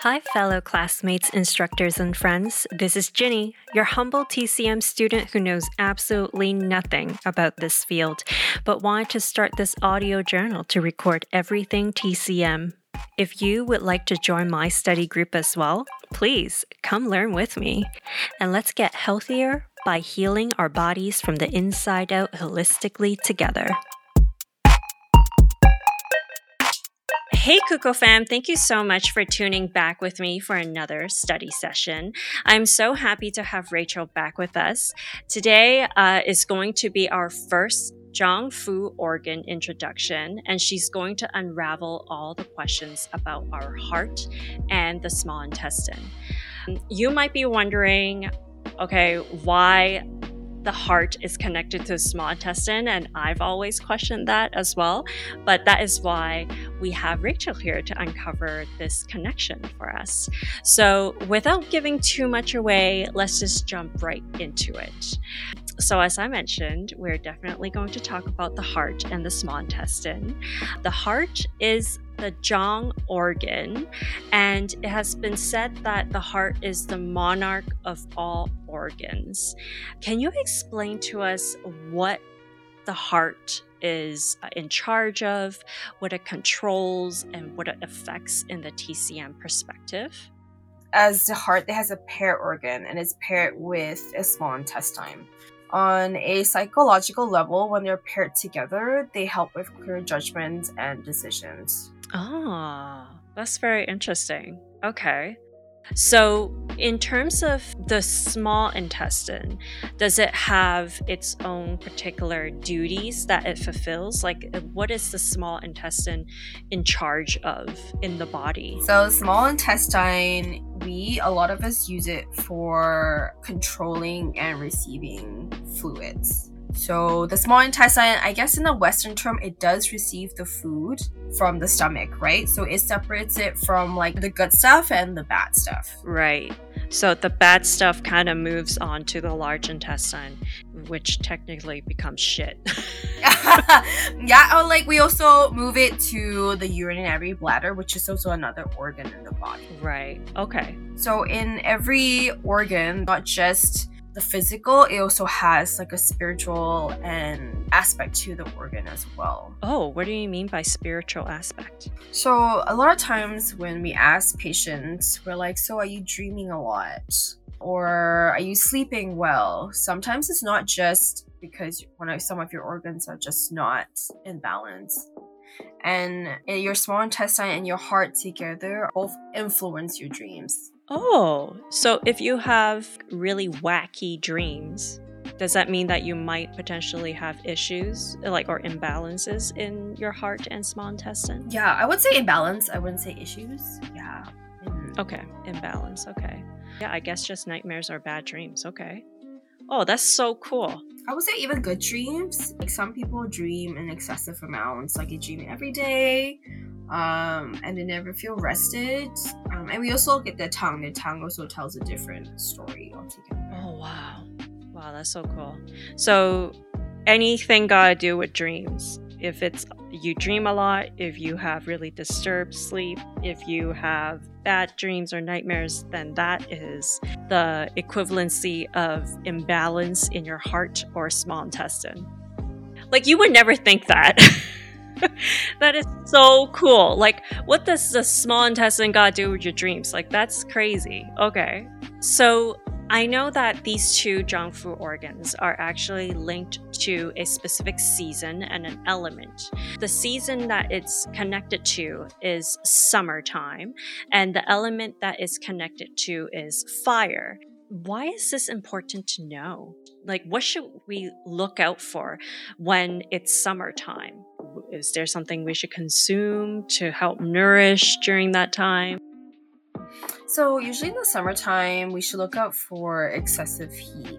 Hi, fellow classmates, instructors, and friends. This is Ginny, your humble TCM student who knows absolutely nothing about this field, but wanted to start this audio journal to record everything TCM. If you would like to join my study group as well, please come learn with me. And let's get healthier by healing our bodies from the inside out holistically together. Hey, Kuko fam, thank you so much for tuning back with me for another study session. I'm so happy to have Rachel back with us. Today uh, is going to be our first Zhang Fu organ introduction, and she's going to unravel all the questions about our heart and the small intestine. You might be wondering, okay, why the heart is connected to the small intestine, and I've always questioned that as well. But that is why we have Rachel here to uncover this connection for us. So, without giving too much away, let's just jump right into it. So, as I mentioned, we're definitely going to talk about the heart and the small intestine. The heart is the Zhang organ, and it has been said that the heart is the monarch of all organs. Can you explain to us what the heart is uh, in charge of, what it controls, and what it affects in the TCM perspective? As the heart, it has a pair organ and it's paired with a small intestine. On a psychological level, when they're paired together, they help with clear judgments and decisions. Ah, that's very interesting. Okay. So, in terms of the small intestine, does it have its own particular duties that it fulfills? Like, what is the small intestine in charge of in the body? So, small intestine, we, a lot of us use it for controlling and receiving fluids. So the small intestine, I guess in the Western term, it does receive the food from the stomach, right? So it separates it from like the good stuff and the bad stuff. Right. So the bad stuff kind of moves on to the large intestine, which technically becomes shit. yeah, or like we also move it to the urinary bladder, which is also another organ in the body. Right. Okay. So in every organ, not just the physical, it also has like a spiritual and aspect to the organ as well. Oh, what do you mean by spiritual aspect? So, a lot of times when we ask patients, we're like, So, are you dreaming a lot? Or are you sleeping well? Sometimes it's not just because when some of your organs are just not in balance. And eh, your small intestine and your heart together both influence your dreams. Oh, so if you have really wacky dreams, does that mean that you might potentially have issues like or imbalances in your heart and small intestine? Yeah, I would say imbalance. I wouldn't say issues. Yeah. Mm. Okay, imbalance. Okay. Yeah, I guess just nightmares are bad dreams. Okay. Oh, that's so cool. I would say even good dreams. Like some people dream in excessive amounts, like you dream every day, um, and they never feel rested. Um, and we also get the tongue. The tongue also tells a different story altogether. Oh wow, wow, that's so cool. So anything got to do with dreams. If it's you dream a lot, if you have really disturbed sleep, if you have bad dreams or nightmares, then that is the equivalency of imbalance in your heart or small intestine. Like you would never think that. that is so cool. Like, what does the small intestine god do with your dreams? Like, that's crazy. Okay. So, I know that these two Zhangfu organs are actually linked to a specific season and an element. The season that it's connected to is summertime, and the element that is connected to is fire. Why is this important to know? Like, what should we look out for when it's summertime? Is there something we should consume to help nourish during that time? So, usually in the summertime, we should look out for excessive heat.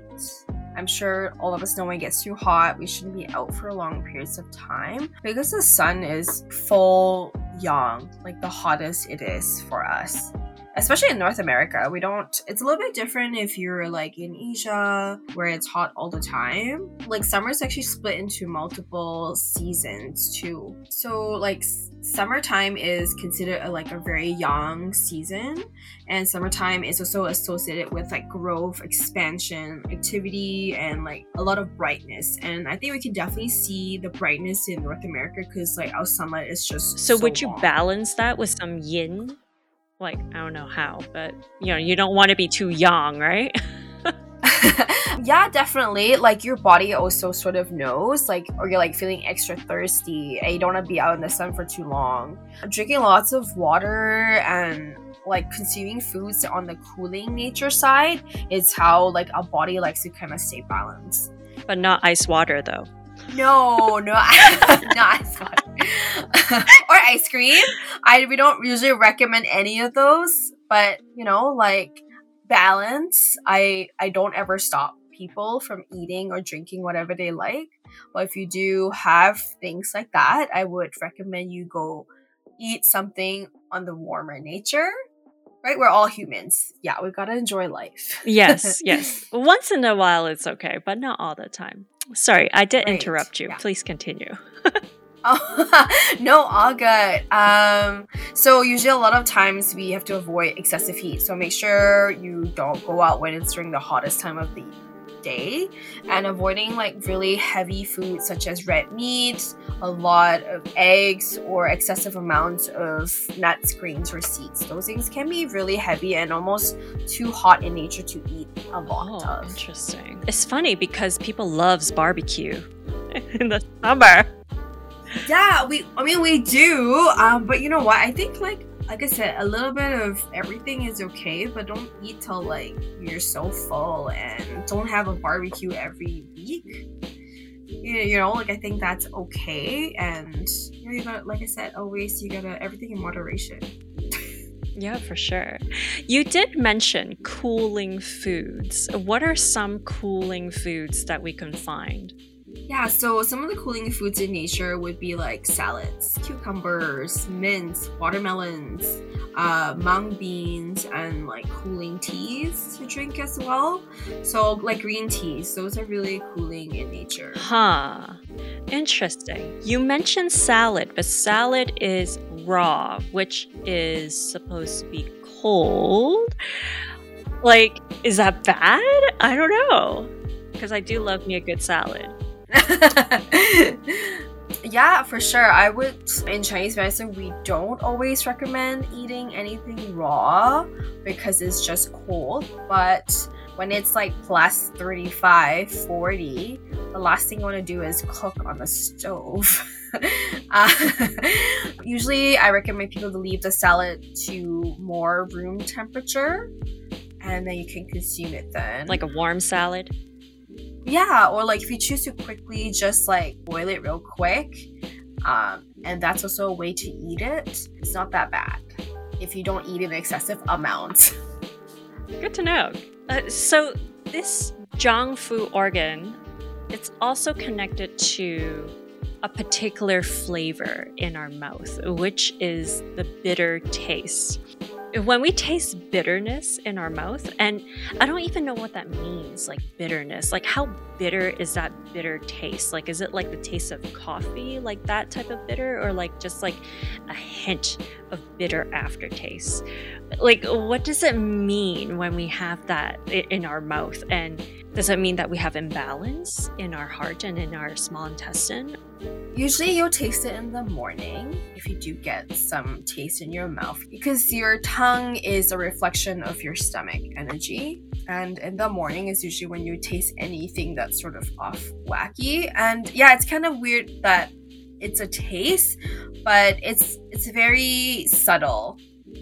I'm sure all of us know when it gets too hot, we shouldn't be out for long periods of time because the sun is full yang, like the hottest it is for us. Especially in North America. We don't, it's a little bit different if you're like in Asia where it's hot all the time. Like summer is actually split into multiple seasons too. So, like, summertime is considered a, like a very yang season, and summertime is also associated with like growth, expansion, activity, and like a lot of brightness. And I think we can definitely see the brightness in North America because like our summer is just So, so would you long. balance that with some yin? Like, I don't know how, but you know, you don't want to be too yang, right? yeah, definitely. Like your body also sort of knows, like, or you're like feeling extra thirsty and you don't want to be out in the sun for too long. Drinking lots of water and like consuming foods on the cooling nature side is how like our body likes to kind of stay balanced. but not ice water though. No, no, not ice water. or ice cream. I we don't usually recommend any of those, but you know, like balance. I I don't ever stop people from eating or drinking whatever they like. But if you do have things like that, I would recommend you go eat something on the warmer nature. Right? We're all humans. Yeah, we've gotta enjoy life. Yes, yes. Once in a while it's okay, but not all the time. Sorry, I did Right, interrupt you. yeah. Please continue. Oh, no, all good. Um, so usually a lot of times we have to avoid excessive heat. So make sure you don't go out when it's during the hottest time of the day, and avoiding like really heavy foods such as red meat, a lot of eggs, or excessive amounts of nuts, grains, or seeds. Those things can be really heavy and almost too hot in nature to eat a lot Oh, of. interesting. It's funny because people loves barbecue in the summer. Yeah, we. I mean, we do. Um, but you know what? I think like like I said, a little bit of everything is okay, but don't eat till like you're so full and don't have a barbecue every week. You, know, like I think that's okay, and you know, you got like I said, always you gotta everything in moderation. Yeah, for sure. You did mention cooling foods. What are some cooling foods that we can find? Yeah, so some of the cooling foods in nature would be like salads, cucumbers, mints, watermelons, uh, mung beans, and like cooling teas to drink as well. So, like green teas, those are really cooling in nature. Huh. Interesting. You mentioned salad, but salad is raw, which is supposed to be cold. Like, is that bad? I don't know. Because I do love me a good salad. yeah, for sure. I would, in Chinese medicine, we don't always recommend eating anything raw because it's just cold. But when it's like plus 35, 40, the last thing you want to do is cook on the stove. uh, usually, I recommend people to leave the salad to more room temperature and then you can consume it then. Like a warm salad. Yeah, or like if you choose to quickly just like boil it real quick, um, and that's also a way to eat it. It's not that bad if you don't eat in excessive amounts. Good to know. Uh, so this Zhangfu organ, it's also connected to a particular flavor in our mouth, which is the bitter taste. When we taste bitterness in our mouth, and I don't even know what that means, like bitterness. Like, how bitter is that bitter taste? Like, is it like the taste of coffee, like that type of bitter, or like just like a hint of bitter aftertaste? like what does it mean when we have that in our mouth and does it mean that we have imbalance in our heart and in our small intestine Usually, you'll taste it in the morning if you do get some taste in your mouth because your tongue is a reflection of your stomach energy. And in the morning is usually when you taste anything that's sort of off wacky. And yeah, it's kind of weird that it's a taste, but it's it's very subtle.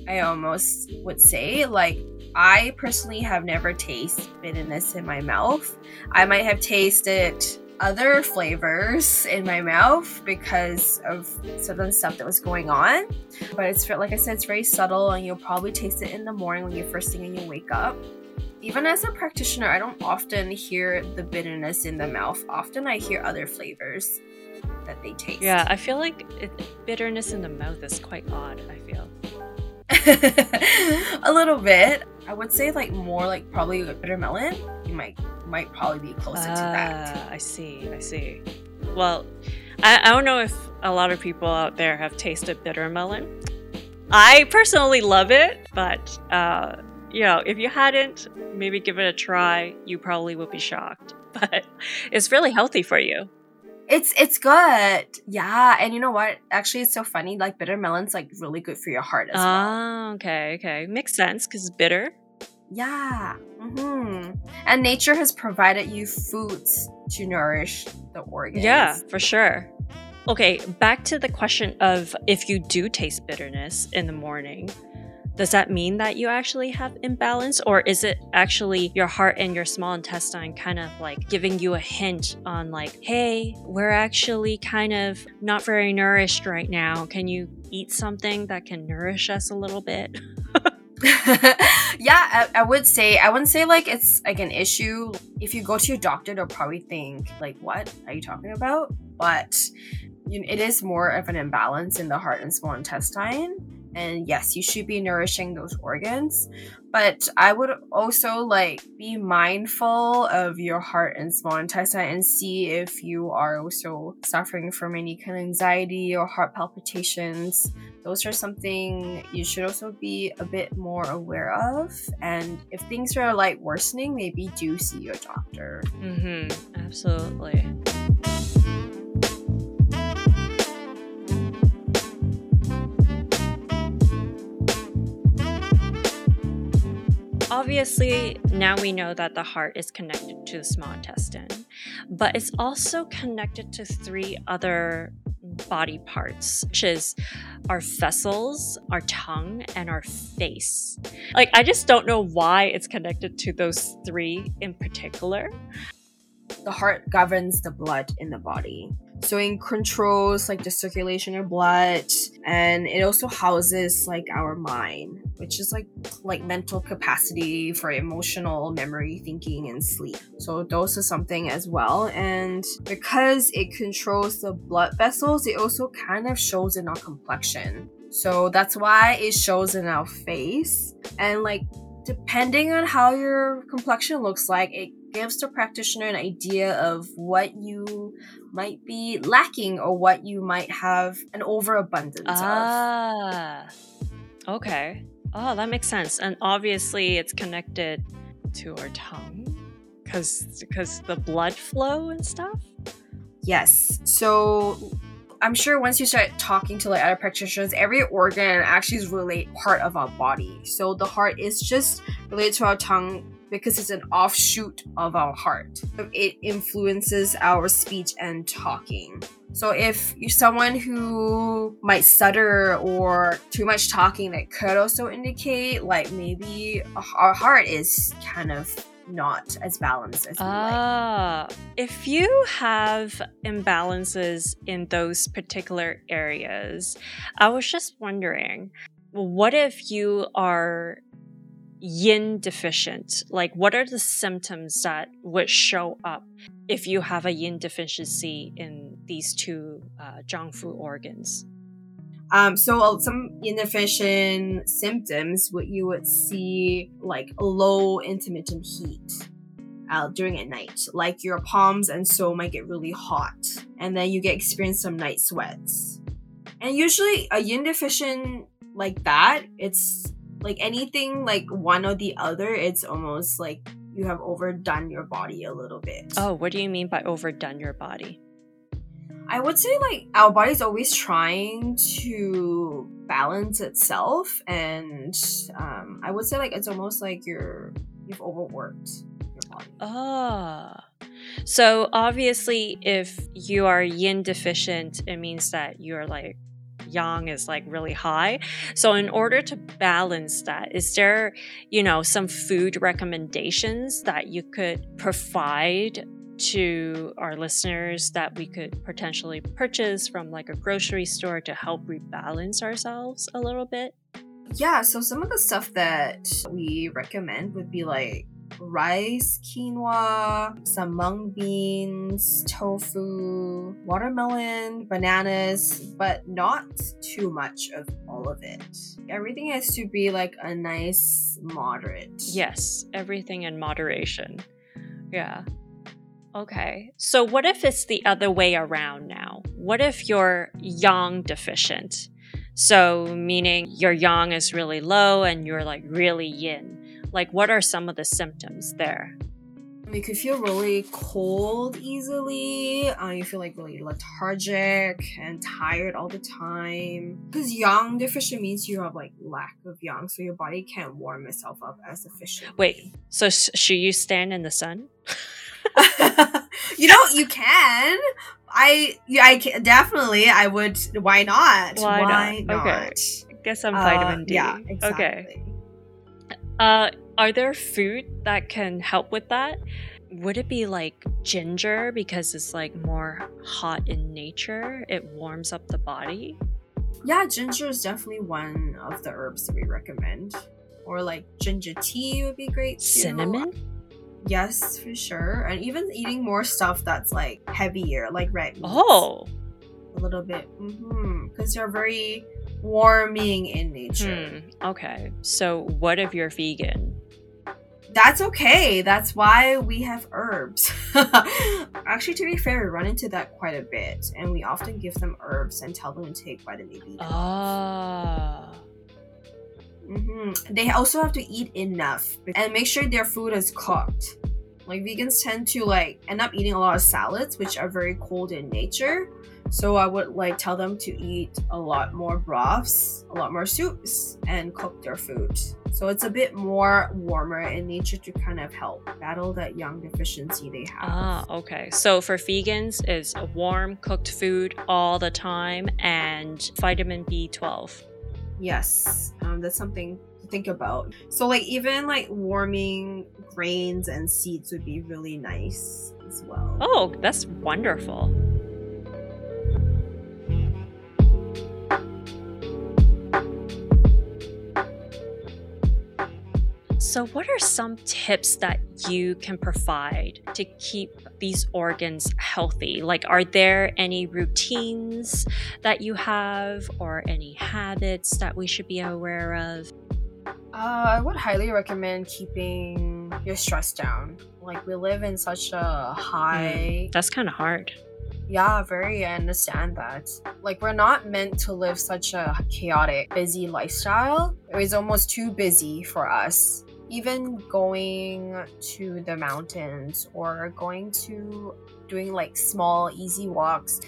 I almost would say like I personally have never tasted bitterness in my mouth. I might have tasted other flavors in my mouth because of certain stuff that was going on. But it's like I said, it's very subtle, and you'll probably taste it in the morning when you first thing and you wake up. Even as a practitioner, I don't often hear the bitterness in the mouth. Often I hear other flavors that they taste. yeah i feel like it, bitterness in the mouth is quite odd i feel a little bit. I would say like more like probably bitter melon. You might might probably be closer uh, to that. Ah, I see. I see. Well, I, I don't know if a lot of people out there have tasted bitter melon. I personally love it, but uh, you know, if you hadn't, maybe give it a try. You probably would be shocked, but it's really healthy for you. It's it's good. Yeah, and you know what? Actually, it's so funny. Like bitter melon's like really good for your heart as well. Oh, okay, okay, makes sense because it's bitter. Yeah. Mm-hmm. And nature has provided you foods to nourish the organs. Yeah, for sure. Okay, back to the question of if you do taste bitterness in the morning, does that mean that you actually have imbalance or is it actually your heart and your small intestine kind of like giving you a hint on like hey we're actually kind of not very nourished right now. Can you eat something that can nourish us a little bit? Yeah I, I, would say i wouldn't say like it's like an issue. If you go to your doctor they'll probably think like what are you talking about? But you know, it is more of an imbalance in the heart and small intestine and yes you should be nourishing those organs. But i would also like be mindful of your heart and small intestine and see if you are also suffering from any kind of anxiety or heart palpitations. Those are something you should also be a bit more aware of. And if things are like worsening maybe do see your doctor. Mm-hmm. Absolutely obviously, now we know that the heart is connected to the small intestine, but it's also connected to three other body parts, which is our vessels, our tongue, and our face. Like, I just don't know why it's connected to those three in particular. The heart governs the blood in the body. So it controls like the circulation of blood and it also houses like our mind, which is like like mental capacity for emotional memory, thinking and sleep. So those are something as well. And because it controls the blood vessels, it also kind of shows in our complexion. So that's why it shows in our face. And like depending on how your complexion looks like, it gives the practitioner an idea of what you might be lacking or what you might have an overabundance ah, of. Okay. Oh, that makes sense. And obviously it's connected to our tongue because because the blood flow and stuff. Yes. So I'm sure once you start talking to like other practitioners, every organ actually is really part of our body. So the heart is just related to our tongue because it's an offshoot of our heart. It influences our speech and talking. So if you're someone who might stutter or too much talking, that could also indicate like maybe our heart is kind of not as balanced as we uh, like. If you have imbalances in those particular areas, I was just wondering, what if you are yin deficient? Like, what are the symptoms that would show up if you have a yin deficiency in these two uh, Zhangfu organs? Um, so some yin deficient symptoms, what you would see like low intermittent heat. Uh, during at night, like your palms and so might get really hot, and then you get experience some night sweats. And usually, a yin deficient like that, it's like anything like one or the other, it's almost like you have overdone your body a little bit. Oh, what do you mean by overdone your body? I would say like our body's always trying to balance itself, and um, I would say like it's almost like you're you've overworked your body. Ah. So obviously, if you are yin deficient, it means that you're like yang is like really high. So in order to balance that, is there, you know, some food recommendations that you could provide to our listeners that we could potentially purchase from like a grocery store to help rebalance ourselves a little bit? Yeah, so some of the stuff that we recommend would be like rice, quinoa, some mung beans, tofu, watermelon, bananas, but not too much of all of it. Everything has to be like a nice moderate. Yes, everything in moderation. Yeah. Okay. So, what if it's the other way around now? What if you're yang deficient? So, meaning your yang is really low and you're like really yin. Like, what are some of the symptoms there? You could feel really cold easily. Uh, you feel like really lethargic and tired all the time. Because yang deficient means you have like lack of yang, so your body can't warm itself up as efficiently. Wait, so sh- should you stand in the sun? you know, you can. I, yeah, I can, definitely. I would. Why not? Why, Why not? Okay. Get some vitamin Uh, D. Yeah, exactly. Okay. Uh, are there food that can help with that? Would it be like ginger because it's like more hot in nature? It warms up the body. Yeah, ginger is definitely one of the herbs that we recommend. Or like ginger tea would be great too. Cinnamon? Yes, for sure. And even eating more stuff that's like heavier, like red meats. Oh, A little bit. Mm-hmm. Because they're very warming in nature. hmm. Okay. So, what if you're vegan? That's okay. That's why we have herbs. Actually, to be fair, we run into that quite a bit. And we often give them herbs and tell them to take vitamin B. Ah. hmm They also have to eat enough and make sure their food is cooked. Like vegans tend to like end up eating a lot of salads, which are very cold in nature. So I would like tell them to eat a lot more broths, a lot more soups, and cook their food. So it's a bit more warmer in nature to kind of help battle that yang deficiency they have. Ah, okay. So for vegans, is warm cooked food all the time and vitamin B12. Yes, um, that's something to think about. So, like, even like warming grains and seeds would be really nice as well. Oh, that's wonderful. So, what are some tips that you can provide to keep these organs healthy? Like, are there any routines that you have or any habits that we should be aware of? Uh, I would highly recommend keeping your stress down. Like, we live in such a high. That's kind of hard. Yeah, very. I understand that. Like, we're not meant to live such a chaotic, busy lifestyle. It was almost too busy for us. Even going to the mountains or going to doing like small, easy walks.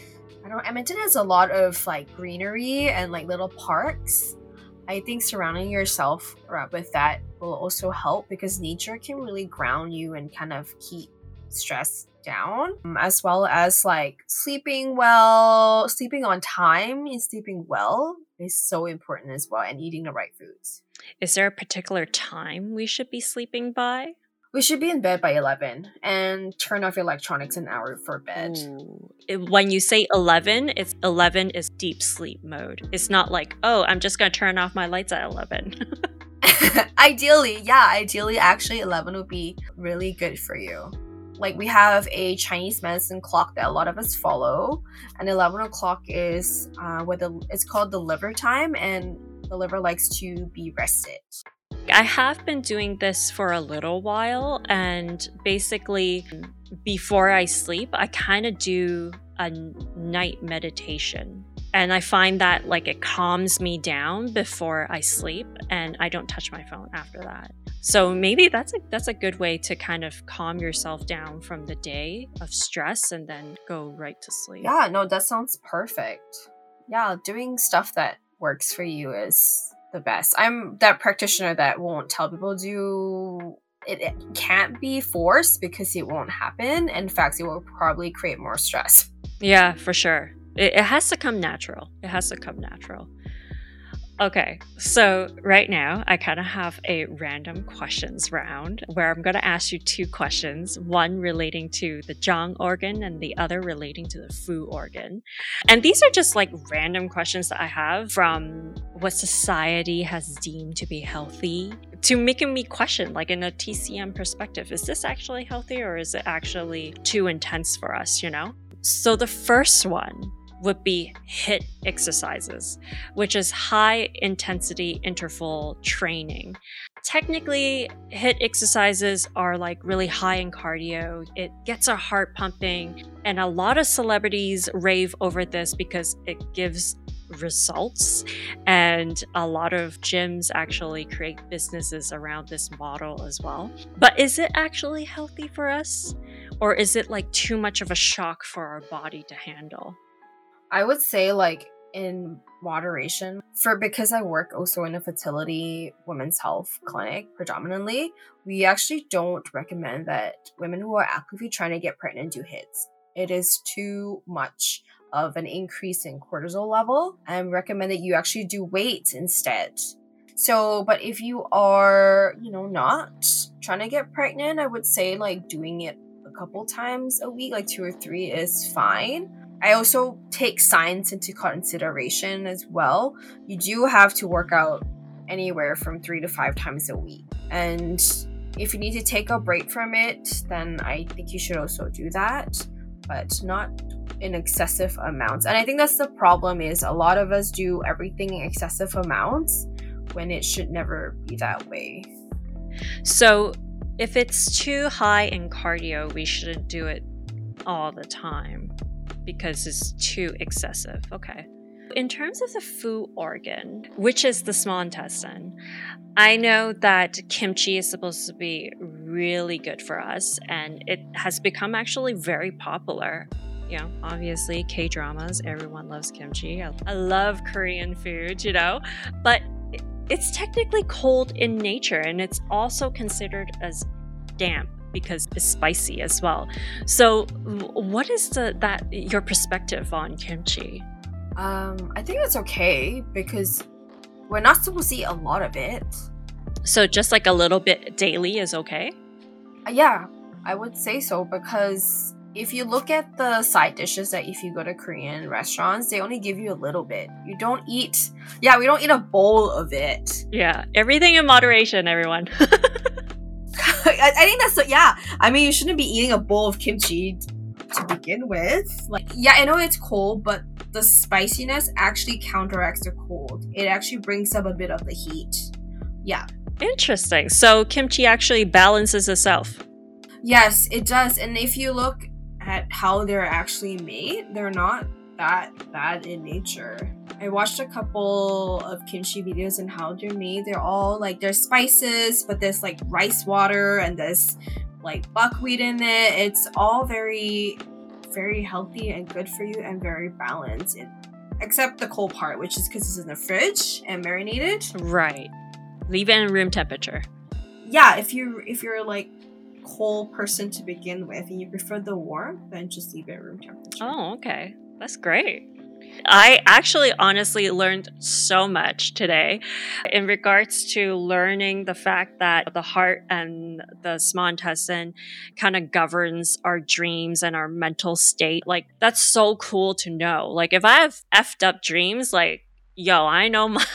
I don't. Know. Edmonton has a lot of like greenery and like little parks. I think surrounding yourself with that will also help because nature can really ground you and kind of keep stress down, um, as well as like sleeping well, sleeping on time and sleeping well is so important as well, and eating the right foods. Is there a particular time we should be sleeping by? We should be in bed by 11 and turn off your electronics an hour for bed. Ooh. When you say 11, it's 11 is deep sleep mode. It's not like, oh, I'm just going to turn off my lights at 11. ideally, yeah, ideally, actually, 11 would be really good for you. Like, we have a Chinese medicine clock that a lot of us follow, and 11 o'clock is uh, where the, it's called the liver time, and the liver likes to be rested. I have been doing this for a little while, and basically, before I sleep, I kind of do a night meditation. And I find that like it calms me down before I sleep, and I don't touch my phone after that. So maybe that's a that's a good way to kind of calm yourself down from the day of stress and then go right to sleep. Yeah, no, that sounds perfect. Yeah, doing stuff that works for you is the best. I'm that practitioner that won't tell people do it, it can't be forced because it won't happen. In fact, it will probably create more stress. Yeah, for sure. It, it has to come natural. It has to come natural. Okay, so right now I kind of have a random questions round where I'm going to ask you two questions, one relating to the Zhang organ and the other relating to the Fu organ. And these are just like random questions that I have from what society has deemed to be healthy to making me question, like in a TCM perspective, is this actually healthy or is it actually too intense for us, you know? So the first one would be HIIT exercises, which is high intensity interval training. Technically, HIIT exercises are like really high in cardio. It gets our heart pumping, and a lot of celebrities rave over this because it gives results. And a lot of gyms actually create businesses around this model as well. But is it actually healthy for us? Or is it like too much of a shock for our body to handle? I would say like in moderation for because I work also in a fertility women's health clinic predominantly, we actually don't recommend that women who are actively trying to get pregnant do HIITs. It is too much of an increase in cortisol level and recommend that you actually do weights instead. So, but if you are, you know, not trying to get pregnant, I would say like doing it a couple times a week, like two or three is fine. I also take science into consideration as well. You do have to work out anywhere from three to five times a week. And if you need to take a break from it, then I think you should also do that, but not in excessive amounts. And I think that's the problem is a lot of us do everything in excessive amounts when it should never be that way. So if it's too high in cardio, we shouldn't do it all the time because it's too excessive. Okay. In terms of the Fu organ, which is the small intestine, I know that kimchi is supposed to be really good for us and it has become actually very popular. You know, obviously, K dramas, everyone loves kimchi. I love Korean food, you know, but it's technically cold in nature and it's also considered as damp because it's spicy as well. So, what is the that your perspective on kimchi? Um, I think it's okay because we're not supposed to eat a lot of it. So, just like a little bit daily is okay. Uh, yeah, I would say so because if you look at the side dishes that if you go to Korean restaurants, they only give you a little bit. You don't eat, yeah, we don't eat a bowl of it. Yeah, everything in moderation, everyone. I, I think that's so, yeah. I mean, you shouldn't be eating a bowl of kimchi to begin with. Like, yeah, I know it's cold, but the spiciness actually counteracts the cold. It actually brings up a bit of the heat. Yeah. Interesting. So kimchi actually balances itself. Yes, it does. And if you look at how they're actually made, they're not that bad in nature. I watched a couple of kimchi videos and how they're made. They're all like there's spices, but there's like rice water and there's like buckwheat in it. It's all very, very healthy and good for you and very balanced. It, except the cold part, which is because it's in the fridge and marinated. Right. Leave it in room temperature. Yeah, if you if you're like cold person to begin with and you prefer the warm, then just leave it at room temperature. Oh, okay. That's great. I actually honestly learned so much today in regards to learning the fact that the heart and the small intestine kind of governs our dreams and our mental state. Like, that's so cool to know. Like, if I have effed up dreams, like, yo, I know my.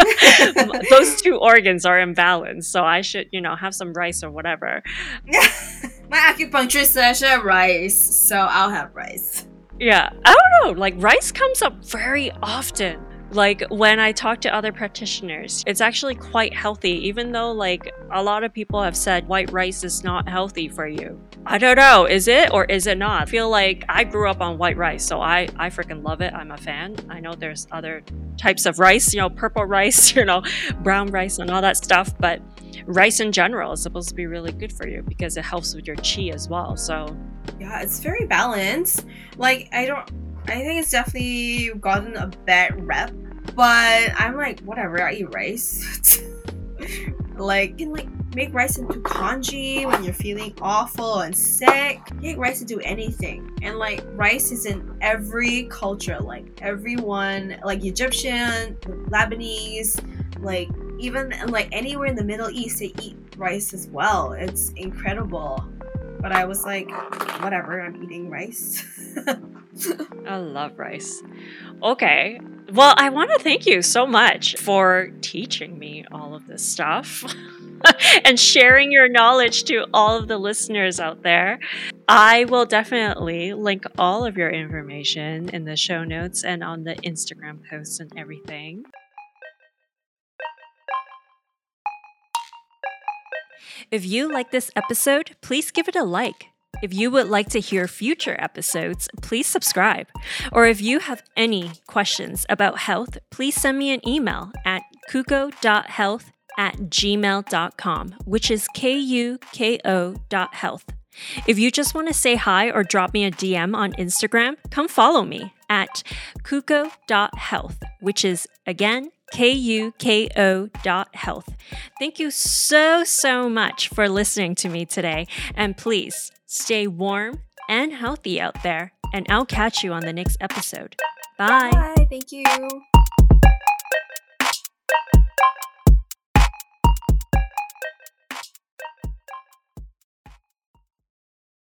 those two organs are imbalanced, so I should, you know, have some rice or whatever. my acupuncturist says rice, so I'll have rice. Yeah, I don't know. Like rice comes up very often. Like when I talk to other practitioners, it's actually quite healthy, even though like a lot of people have said white rice is not healthy for you. I don't know, is it or is it not? I feel like I grew up on white rice, so I I freaking love it. I'm a fan. I know there's other types of rice, you know, purple rice, you know, brown rice and all that stuff, but rice in general is supposed to be really good for you because it helps with your chi as well. So yeah, it's very balanced. Like I don't I think it's definitely gotten a bad rep, but I'm like whatever, I eat rice. like can like make rice into congee when you're feeling awful and sick. Make rice into anything. And like rice is in every culture. Like everyone, like Egyptian, Lebanese, like even like anywhere in the Middle East, they eat rice as well. It's incredible. But I was like, whatever, I'm eating rice. I love rice. Okay. Well, I want to thank you so much for teaching me all of this stuff. and sharing your knowledge to all of the listeners out there. I will definitely link all of your information in the show notes and on the Instagram posts and everything. If you like this episode, please give it a like. If you would like to hear future episodes, please subscribe. Or if you have any questions about health, please send me an email at kuko.health at gmail.com, which is K U K O dot health. If you just want to say hi or drop me a DM on Instagram, come follow me at kuko.health, which is again K U K O dot health. Thank you so, so much for listening to me today. And please stay warm and healthy out there. And I'll catch you on the next episode. Bye. Bye. Thank you.